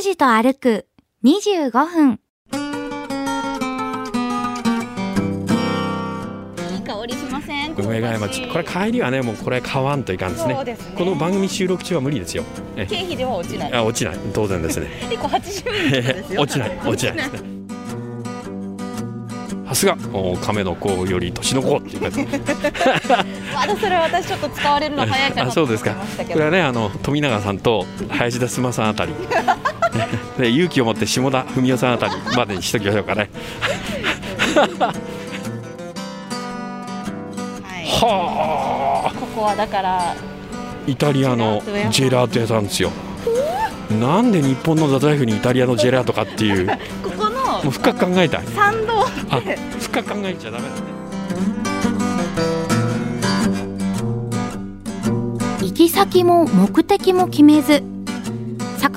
拓司と歩く25分。いい香りしません？梅ヶ谷町これ帰りはねもうこれ買わんといかんですね。すね。この番組収録中は無理ですよ。え経費では落ちない。あ落ちない。当然ですね。結構80円ですよ。落ちない落ちない。ですねさすが。お亀の子より年の子っていう感じ まだそれは私ちょっと使われるの早いかなと思いあそうですか。ましたけどこれはねあの富永さんと林田須磨さんあたりで 勇気を持って下田文雄さんあたりまでにしときましょうかね。はあ。ここはだからイタリアのジェラート屋さんですよ。なんで日本の太宰府にイタリアのジェラートかっていう。も ここのう深く考えたい。参道あ深く考えちゃダメだね。行き先も目的も決めず、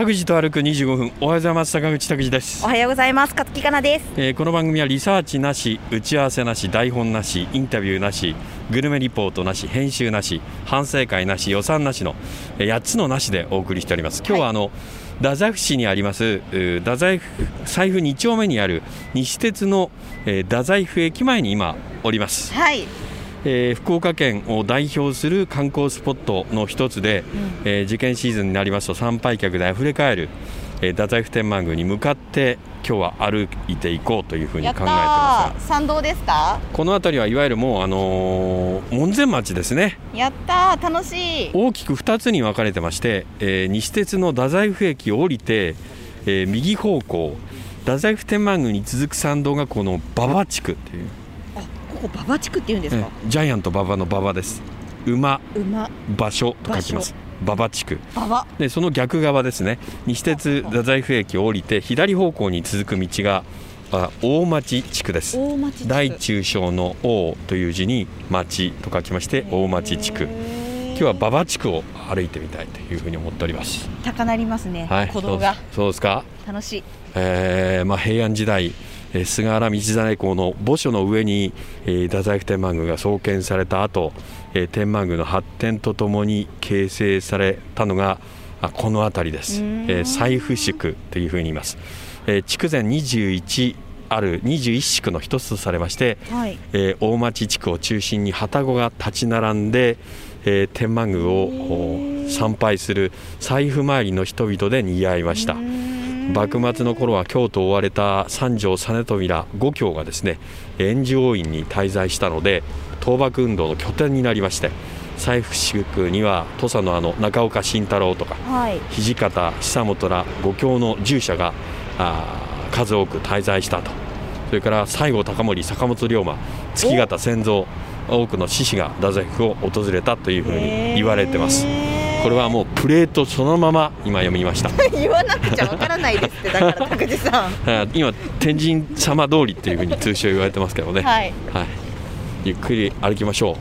拓司と歩く25分。おはようございます。坂口拓司です。お、はようございます。勝木かなです。えーこの番組はリサーチなし打ち合わせなし台本なしインタビューなしグルメリポートなし編集なし反省会なし予算なしのえー8つのなしでお送りしております。今日はあの、太宰府市にあります太宰府財布2丁目にある西鉄の、えー太宰府駅前に今おります。はいえー福岡県を代表する観光スポットの一つで、えー受験シーズンになりますと参拝客であふれかえる、えー太宰府天満宮に向かって今日は歩いていこうというふうに考えてますー参道ですか？この辺りはいわゆるもう、あのー門前町ですね。やったー。楽しい。大きく2つに分かれてまして、えー西鉄の太宰府駅を降りて、えー右方向太宰府天満宮に続く参道がこの馬場地区っていう、ここ馬場地区って言うんですえかージャイアント馬場の馬場です。馬馬場所と書きます。馬場地区。でその逆側ですね。西鉄太宰府駅を降りて左方向に続く道があ大町地区です。大町大中小の大という字に町と書きまして大町地区。今日は馬場地区を歩いてみたいというふうに思っております。高鳴りますね、はい鼓動が。そうそうですか、楽しい。えーまあ、平安時代えー菅原道真公の墓所の上に、えー太宰府天満宮が創建された後、えー天満宮の発展とともに形成されたのがあこの辺りです、えー財布宿というふうに言います、えー築前21ある21宿の一つとされまして、はい。えー大町地区を中心に旅籠が立ち並んで、えー天満宮をお参拝する財布参りの人々で賑わいました幕末の頃は京都を追われた三条実扉五教がですね円寿王院に滞在したので倒幕運動の拠点になりまして財布宿には土佐のあの中岡慎太郎とかはい。土方久本ら五教の従者が数多く滞在したと。それから西郷隆盛坂本龍馬月形千蔵多くの志士が太宰府を訪れたというふうに言われてますこれはもうプレートそのまま今読みました。言わなくちゃわからないですってだから拓司さん。今天神様通りっていうふうに通称言われてますけどね、はい。はい、ゆっくり歩きましょ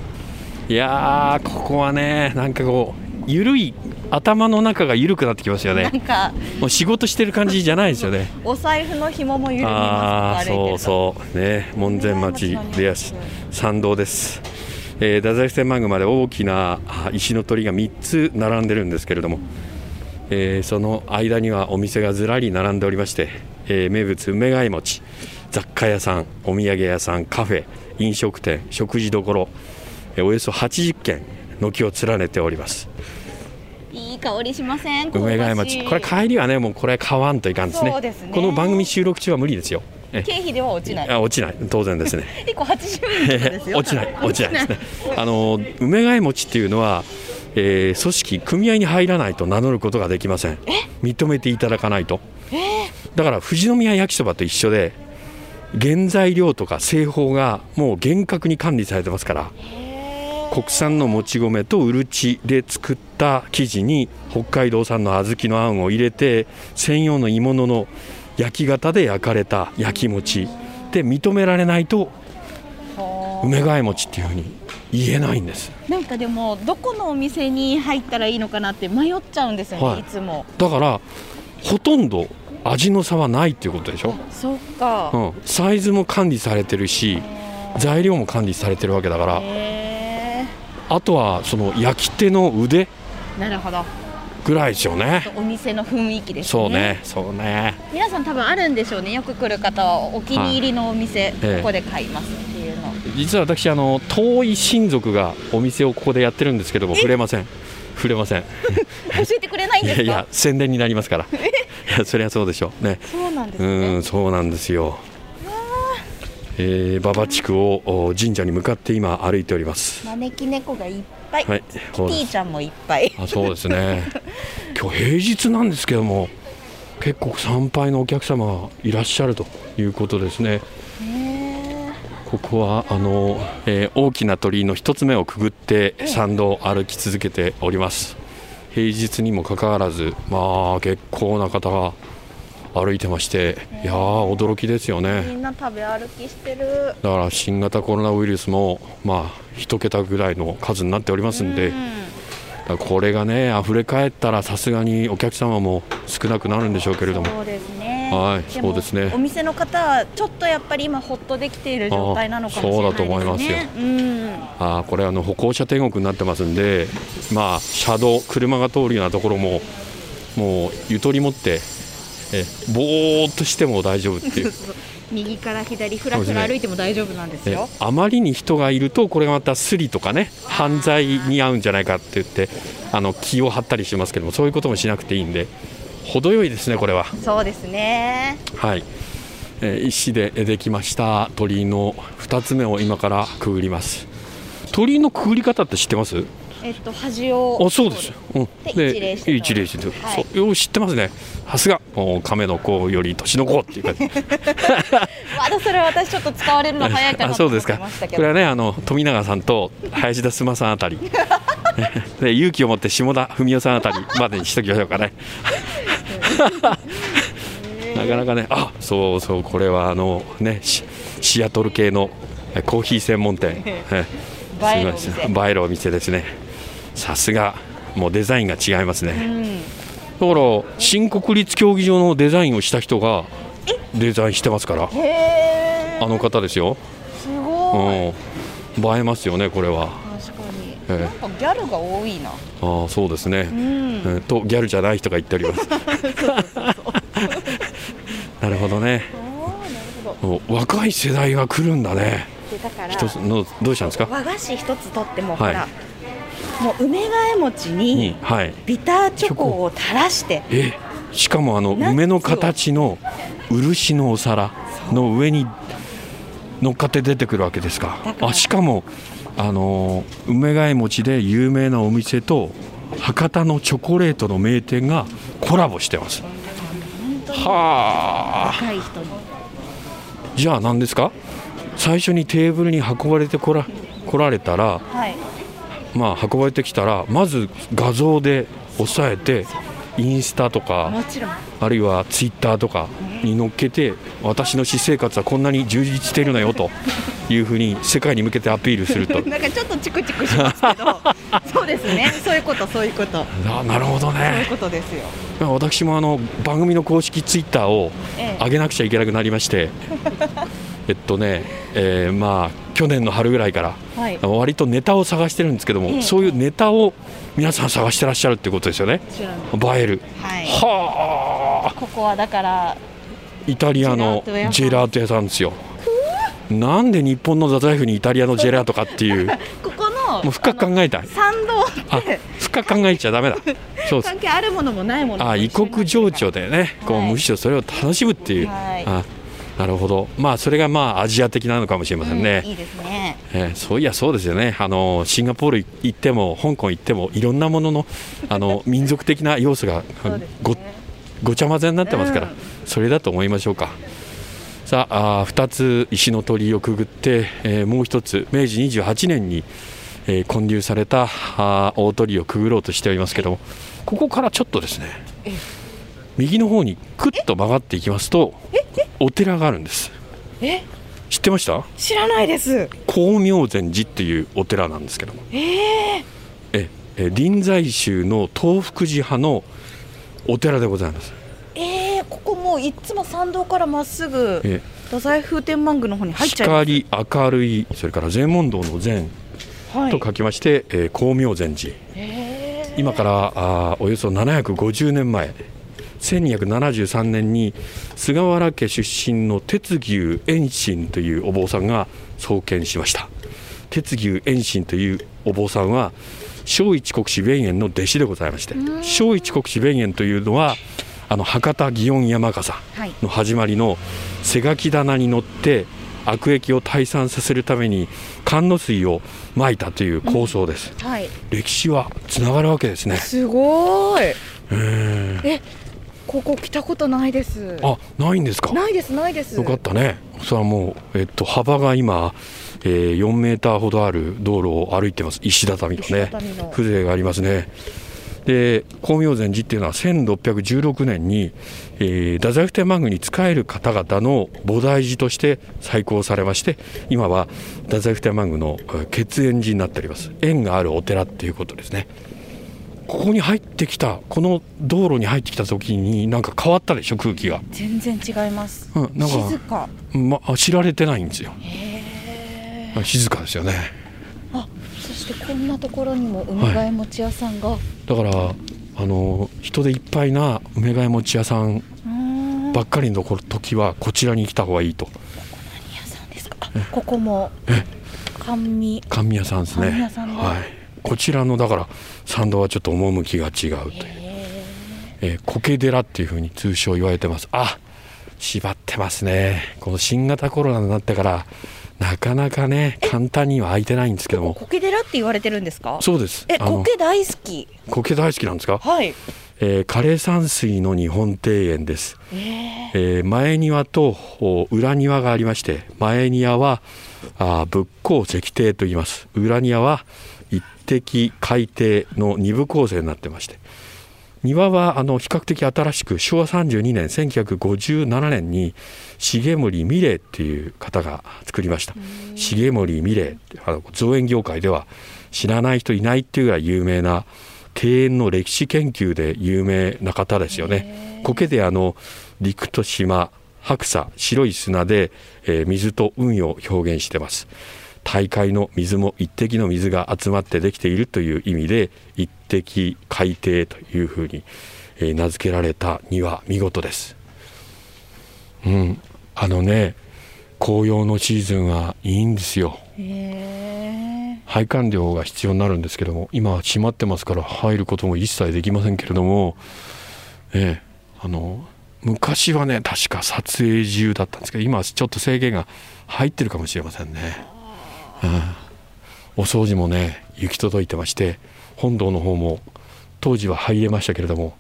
う。いやーここはねなんかこう緩い頭の中が緩くなってきますよね。なんかもう仕事してる感じじゃないですよね。お財布の紐も緩みああます歩いてるそうとそう。ね門前町でやし参道です、えー、太宰府天満宮まで大きな石の鳥が3つ並んでるんですけれども、えーその間にはお店がずらり並んでおりまして、えー名物梅ヶ谷餅雑貨屋さんお土産屋さんカフェ飲食店食事処、えーおよそ80軒軒を連ねておりますいい香りしません梅ヶ谷町これ帰りはねもうこれ買わんといかんですねですねこの番組収録中は無理ですよ経費では落ちない。あ落ちない。当然ですね。結構80円ですよ。落ちない。落ちないですね。あの梅ヶ谷餅っていうのは、えー組織組合に入らないと名乗ることができません。認めていただかないと。だから富士宮焼きそばと一緒で原材料とか製法がもう厳格に管理されてますから。国産のもち米とうるちで作った生地に北海道産の小豆のあんを入れて専用の鋳物の焼き型で焼かれた焼き餅。で認められないと梅ヶえ餅っていうふうに言えないんです。なんかでもどこのお店に入ったらいいのかなって迷っちゃうんですよね、はい。い、つも。だからほとんど味の差はないっていうことでしょ、そっか、うん、サイズも管理されてるし材料も管理されてるわけだから。へあとはその焼き手の腕。ーなるほどぐらいですよね。お店の雰囲気ですね。そうねそうね。皆さん多分あるんでしょうねよく来る方はお気に入りのお店、ええ。ここで買いますっていうの。実は私あの遠い親族がお店をここでやってるんですけども触れません。触れません。教えてくれないんですか？いやいや宣伝になりますから。いやそりゃそうでしょう。ね。そうなんですうねんそうなんですよえー、馬場地区をお神社に向かって今歩いております。招き猫がいっぱい、はいキティちゃんもいっぱい。あそうですね。今日平日なんですけども結構参拝のお客様がいらっしゃるということですね。ここはあの、えー大きな鳥居の一つ目をくぐって参道を歩き続けております。平日にもかかわらずまあ結構な方が歩いてましていやー驚きですよね。みんな食べ歩きしてる。だから新型コロナウイルスもまあ一桁ぐらいの数になっておりますんで、うん。これがね溢れ返ったらさすがにお客様も少なくなるんでしょうけれども。そうですね。はいもそうですね。お店の方はちょっとやっぱり今ほっとできている状態なのかもしれないですね。あそうだと思いますよ。うん。あーこれあの歩行者天国になってますんでまあ車道車が通るようなところももうゆとり持ってえぼーっとしても大丈夫っていう。右から左ふらふら歩いても大丈夫なんですえよあまりに人がいるとこれがまたスリとかね犯罪に遭うんじゃないかって言ってあの気を張ったりしますけどもそういうこともしなくていいんで程よいですねこれは。そうですね。はい、えー石でできました。鳥居の2つ目を今からくぐります。鳥居のくぐり方って知ってます？えっと端をあそうです、うん、で一礼して一礼して、はい。そう。よう知ってますね。さすが亀の子より年の子っていう感じ。まだそれは私ちょっと使われるの早いかなと思ってあそうですか。ましたけどこれはねあの富永さんと林田須磨さんあたり。で勇気を持って下田文雄さんあたりまでにしときましょうかね。なかなかねあそうそうこれはあのねシシアトル系のえコーヒー専門店。映えるお店ですねさすが。もうデザインが違いますね、うん。だから新国立競技場のデザインをした人がデザインしてますから。あの方ですよ、すうごい。ん、映えますよねこれは。確かに、ええ。なんかギャルが多いな。ああそうですね、うん。うんとギャルじゃない人が言っておりますなるほどね。あーなるほど。もう若い世代が来るんだね。でだから一つのどうしたんですか？和菓子一つとっても、はい。ほらもう梅ヶえ餅にビターチョコを垂らして。えしかもあの梅の形の漆のお皿の上に乗っかって出てくるわけですか。あしかもあのー梅ヶえ餅で有名なお店と博多のチョコレートの名店がコラボしてます。はあ。じゃあ何ですか？最初にテーブルに運ばれてこら来られたらはいまあ運ばれてきたらまず画像で押さえてインスタとかもちろん。あるいはツイッターとかに載っけて私の私生活はこんなに充実しているのよというふうに世界に向けてアピールすると。なんかちょっとチクチクしますけど そうですね。そういうことそういうこと。あなるほどそういうねことですよ。私もあの番組の公式ツイッターをええ。上げなくちゃいけなくなりまして。えっとね、えーまあ去年の春ぐらいからはい。割とネタを探してるんですけども、ええ。そういうネタを皆さん探してらっしゃるってことですよね。映える。はい。はあ。ここはだからイタリアのジェラート屋さん。ですよ。なんで日本の太宰府にイタリアのジェラートかっていう。ここのもう深く考えたい。参道あって。深く考えちゃダメだ。そう関係あるものもないものもあ異国情緒でね、こうはい。むしろそれを楽しむっていう、はい。あなるほど。まあそれがまあアジア的なのかもしれませんね、うんいいですね。えーそういやそうですよね。あのシンガポール行っても香港行ってもいろんなもののあの 民族的な要素がそうですね。ごごちゃ混ぜになってますから、うん。それだと思いましょうか。さああ2つ石の鳥居をくぐって、えーもう一つ明治28年に、えー建立されたあー大鳥居をくぐろうとしておりますけどもここからちょっとですね右の方にクッと曲がっていきますとお寺があるんです。え？知ってました？知らないです。光明禅寺っていうお寺なんですけども。ええええ臨済宗の東福寺派のお寺でございます。ええここもういっつも参道からまっすぐえ。太宰府天満宮の方に入っちゃいます。光明るいそれから禅問答の禅はい。と書きまして、えー光明禅寺。ええ今からあーおよそ750年前1273年に菅原家出身の鉄牛遠心というお坊さんが創建しました。鉄牛遠心というお坊さんは正一国師弁円の弟子でございまして正一国師弁円というのはあの博多祇園山笠はい。の始まりの背書き棚に乗って悪役を退散させるために甘露水をまいたという構想です、はい。歴史はつながるわけですね。すごーい。ええここ来たことないです。あないんですか？ないですないです。よかったね。それはもう、えっと、幅が今、えー4メーターほどある道路を歩いてます。石畳の石ね畳の。風情がありますね。で光明禅寺っていうのは1616年に、えー、太宰府天満宮に仕える方々の菩提寺として再興されまして今は太宰府天満宮のえー血縁寺になっております。縁があるお寺っていうことですねここに入ってきたこの道路に入ってきた時になんか変わったでしょ空気が、全然違います。うん、なんか静か。ま、知られてないんですよ。へえ静かですよね。あそしてこんなところにも梅替え餅屋さんが、だからあの人でいっぱいな梅替え餅屋さんばっかりの時はこちらに来た方がいいと。何屋さんですか？あここも。甘味。甘味屋さんですね。甘味屋さんだはい、こちらのだから参道はちょっと趣が違うという、へえー苔寺っていうふうに通称言われてます。あ縛ってますね。この新型コロナになってからなかなかね簡単には空いてないんですけども。苔寺って言われてるんですか？そうです。え苔大好き？苔大好きなんですか、はい。えー枯山水の日本庭園です。えー。えー前庭とお裏庭がありまして前庭はあー仏光石庭と言います。裏庭は一滴海底の二部構成になってまして庭はあの比較的新しく昭和32年1957年に重森美玲っていう方が作りました。重森美玲あの造園業界では知らない人いないっていうぐらい有名な庭園の歴史研究で有名な方ですよね。苔であの陸と島白砂白い砂で、えー水と海を表現してます大海の水も一滴の水が集まってできているという意味で一滴海底というふうに、えー名付けられた庭見事です。うん。あのね紅葉のシーズンはいいんですよ。へ配管料が必要になるんですけども今は閉まってますから入ることも一切できませんけれどもええあの昔はね確か撮影自由だったんですけど今はちょっと制限が入ってるかもしれませんね、うん、お掃除もね行き届いてまして本堂の方も当時は入れましたけれども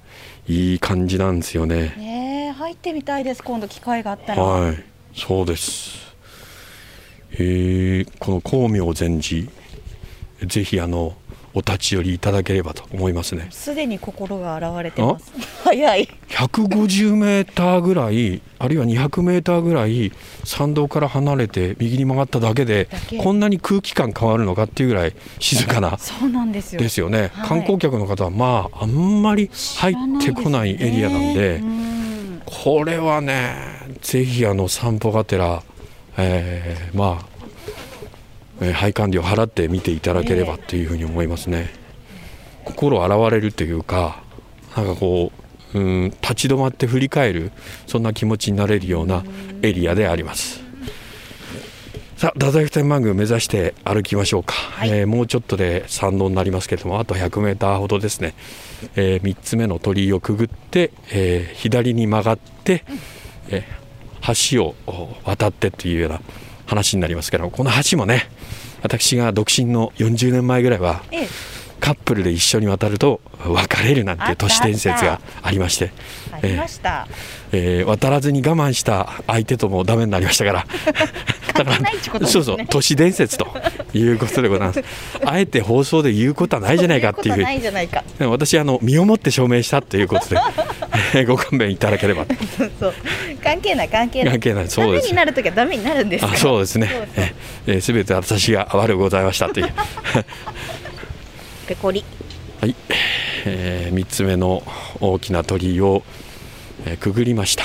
いい感じなんですよね。えねえ入ってみたいです今度機会があったら、はいそうです。えーこの光明禅寺ぜひあのお立ち寄りいただければと思いますね。すでに心が現れてます。早い。150メーターぐらいあるいは200メーターぐらい参道から離れて右に曲がっただけでこんなに空気感変わるのかっていうぐらい静かなそうなんですよ。ですよね、はい。観光客の方はまああんまり入ってこないエリアなんでうん。これはねぜひあの散歩がてら、えーまあ、えー配管料払って見ていただければっていうふうに思いますね、心洗われるというかなんかこううん立ち止まって振り返るそんな気持ちになれるようなエリアであります。さあ太宰府天満宮目指して歩きましょうか、い。えーもうちょっとで参道になりますけれどもあと100メーターほどですね、え3つ目の鳥居をくぐって、えー左に曲がって、えー橋をお渡ってというような話になりますけどもこの橋もね私が独身の40年前ぐらいはええ。カップルで一緒に渡ると別れるなんて都市伝説がありましてえー渡らずに我慢した相手ともダメになりましたから。だ関係ないってことですね。そうそう都市伝説ということでございます。あえて放送で言うことはないじゃないかっていう。ふう私あの身をもって証明したということで えーご勘弁いただければ。そうそう。関係ない関係ない。関係ないそうです。ダメになるときはダメになるんですからあそうですね。そうそう。ええー全て私が悪うございましたというペコリ。はい、え3つ目の大きな鳥居を、えーくぐりました、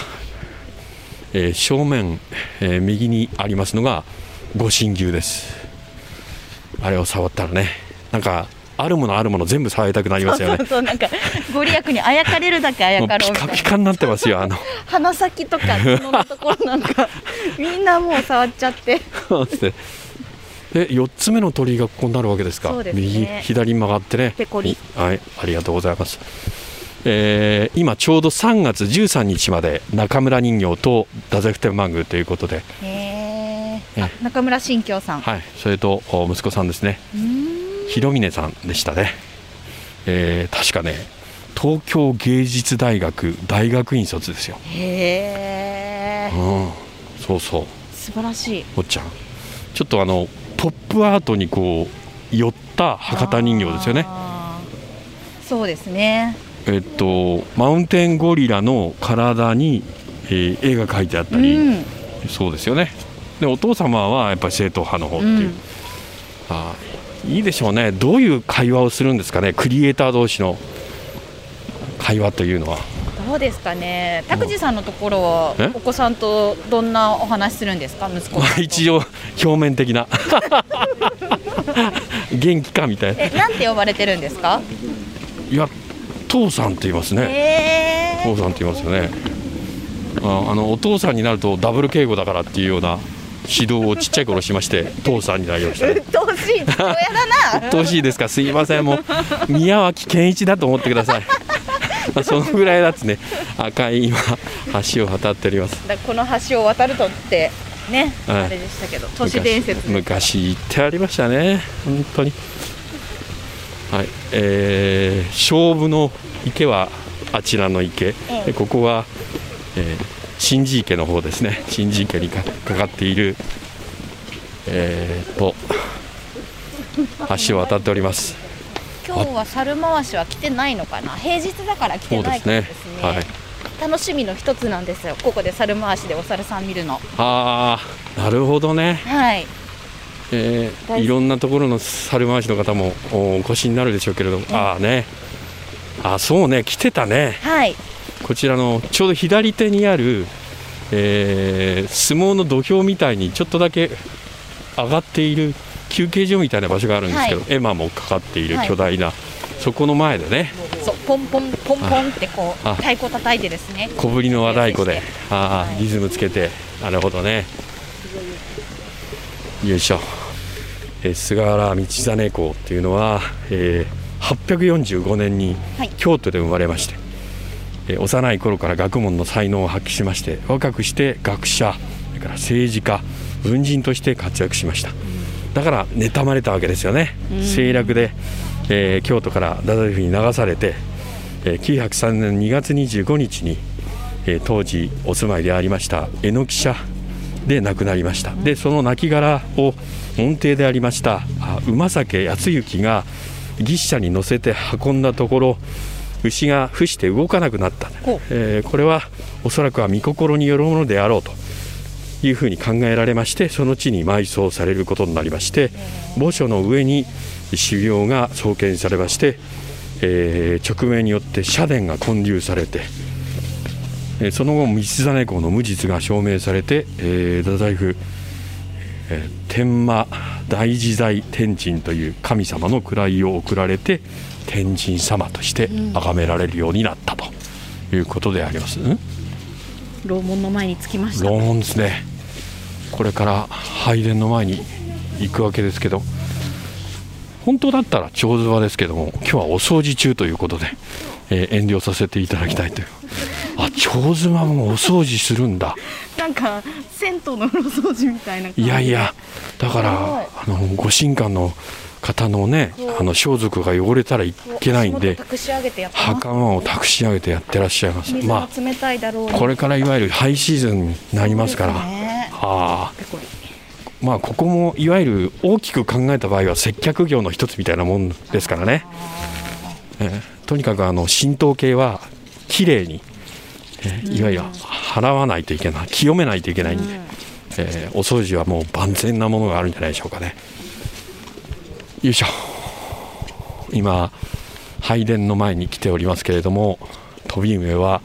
えー正面、えー右にありますのが御神牛です。あれを触ったらねなんかあるものあるもの全部触りたくなりますよね。そうそうなんかご利益にあやかれるだけあやかろうみたいな。カピカになってますよあの。鼻先とか角のところなんかみんなもう触っちゃってですねで4つ目の鳥居がここになるわけですか。ね。右左に曲がってね。はいありがとうございます、えー今ちょうど3月13日まで中村人形と太宰府天満宮ということで、へええ。中村新京さん、はい、それとお息子さんですね。うーん。広峰さんでしたね、えー確かね東京芸術大学大学院卒ですよ、へえうん、そうそう。素晴らしい。おっちゃん。ちょっとあのポップアートにこう寄った博多人形ですよね。そうですね。えっとマウンテンゴリラの体に、えー絵が描いてあったり、うん。そうですよね。でお父様はやっぱり正統派の方っていう、うん。あーいいでしょうね。どういう会話をするんですかね。クリエイター同士の会話というのはどうですかね。拓司さんのところはえ？お子さんとどんなお話するんですか？息子さんと。一応表面的な。元気かみたいな。えなんて呼ばれてるんですか？いや父さんって言いますね。へえ。父さんって言いますよね。ああのお父さんになるとダブル敬語だからっていうような指導をちっちゃい頃しまして父さんになりましたね。うっとうしい。父親だな。鬱陶しいですか？すいません。もう宮脇健一だと思ってくださいまあそのぐらいだつね赤い今橋を渡っております。だこの橋を渡るとってね、はい。あれでしたけど都市伝説。昔昔言ってありましたね。本当に。はい。えー勝負の池はあちらの池、えここは、えー新寺池の方ですね。新寺池にかかかっているえー、と橋を渡っております今日は猿回しは来てないのかな？平日だから来てないからですね。はい。楽しみの一つなんですよ。ここで猿回しでお猿さん見るの。ああなるほどね、はい。えーいろんなところの猿回しの方もお越しになるでしょうけれども、ああね。あそうね。来てたね。はい。こちらのちょうど左手にある、えー相撲の土俵みたいにちょっとだけ上がっている休憩所みたいな場所があるんですけど、は絵馬もかかっているはい。巨大な、そこの前でね。そうポンポンポンポンってこうあ太鼓叩いてですね。小ぶりの和太鼓であはい。ーリズムつけて。なるほどね。よいしょ、えー菅原道真公っていうのは、えー845年にはい。京都で生まれまして、えー幼い頃から学問の才能を発揮しまして若くして学者それから政治家文人として活躍しましただから妬まれたわけですよね。政略で、えー京都から太宰府に流されて、えー903年2月25日に、えー当時お住まいでありました榎木社で亡くなりました。でその亡骸を門弟でありましたあ馬酒康之が牛車に乗せて運んだところ牛が伏して動かなくなった、えーこれはおそらくは御心によるものであろうというふうに考えられましてその地に埋葬されることになりまして墓所の上に修行が創建されまして、えー直命によって社殿が建立されて、えーその後道真公の無実が証明されて、えー太宰府、えー天満大自在天神という神様の位を贈られて天神様として崇められるようになったということであります。ん。楼門の前に着きました。ローンですねこれから拝殿の前に行くわけですけど本当だったら長ズバですけども今日はお掃除中ということで、えー遠慮させていただきたいという。あ長ズバもお掃除するんだ。なんか銭湯の風呂掃除みたいないやいやだからすあのご神官の方のねあの装束が汚れたらいけないんで袴を託し上げてやってらっしゃいます。水まあこれからいわゆるハイシーズンになりますからそうですねあまあここもいわゆる大きく考えた場合は接客業の一つみたいなもんですからね、えーとにかくあの浸透系はきれいに、えーいわゆる払わないといけない清めないといけないんで、えーお掃除はもう万全なものがあるんじゃないでしょうかね。よいしょ。今拝殿の前に来ておりますけれども飛び梅は、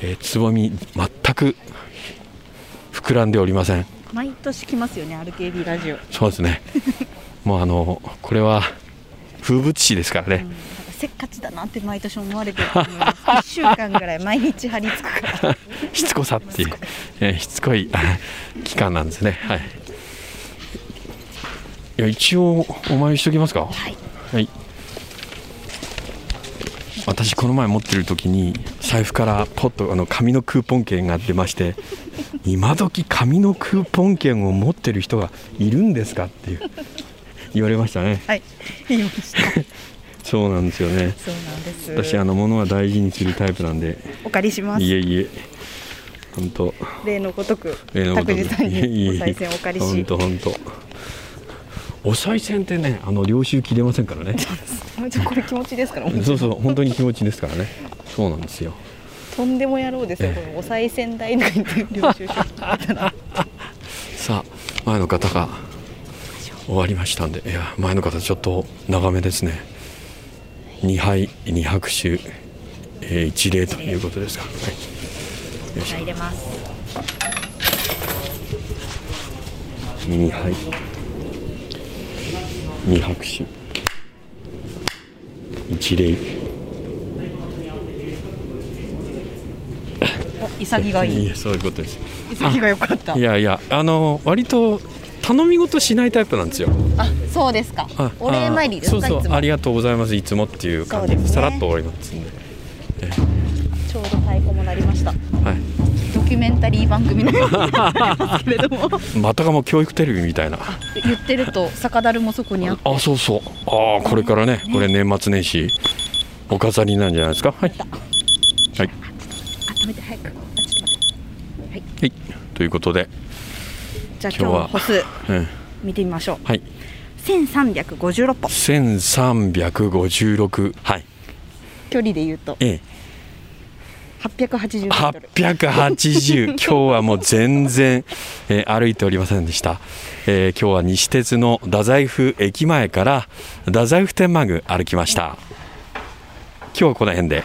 えーつぼみ全く膨らんでおりません。毎年来ますよね RKB ラジオ。そうですね。もうあのこれは風物詩ですからね、なんかせっかちだなって毎年思われてると思います。1週間ぐらい毎日張り付くから。しつこさっていう、えーしつこいあ期間なんですね。はい。いや一応お参りしときますか？はい。はい。私この前持ってる時に財布からポッとあの紙のクーポン券が出まして今時紙のクーポン券を持ってる人がいるんですかっていう 言われましたね。はい。言いました。そうなんですよね。そうなんです。私あの物は大事にするタイプなんで。お借りします。いえいえ。本当。例のごとく例のごとく。さんにお賽銭お借り本し当本当。お賽銭ってねあの領収切れませんからね。じゃあこれ気持ちですから。そうそう本当に気持ちですからね。そうなんですよとんでも野郎ですよ、このお賽銭代の領収書 さあ前の方が終わりましたんでいや前の方ちょっと長めですね。2杯2拍手、えー一礼ということですか、はい、よいしょ。入れます。2杯。2拍手。一礼潔がい。いいやそういうことです。潔が良かった。いやいやあの割と頼み事しないタイプなんですよ。あそうですか。あお礼参りですかあそうそう。ありがとうございます。いつもっていう感じですね。さらっと終わりますんで。ちょうど太鼓も鳴りました。はい。ドキュメンタリー番組のようになけれども。またかも教育テレビみたいな。言ってると酒樽もそこにあって。あそうそう。ああこれからねこれ年末年始お飾りなんじゃないですか？はい。はい。あ止めて早くあちょっと待ってはいということで、じゃあ今日は。の歩数うん、見てみましょう。はい。1356歩1356はい。距離で言うと。ええ。880メートル。880 今日はもう全然、えー歩いておりませんでした、えー今日は西鉄の太宰府駅前から太宰府天満宮歩きました。今日はこの辺で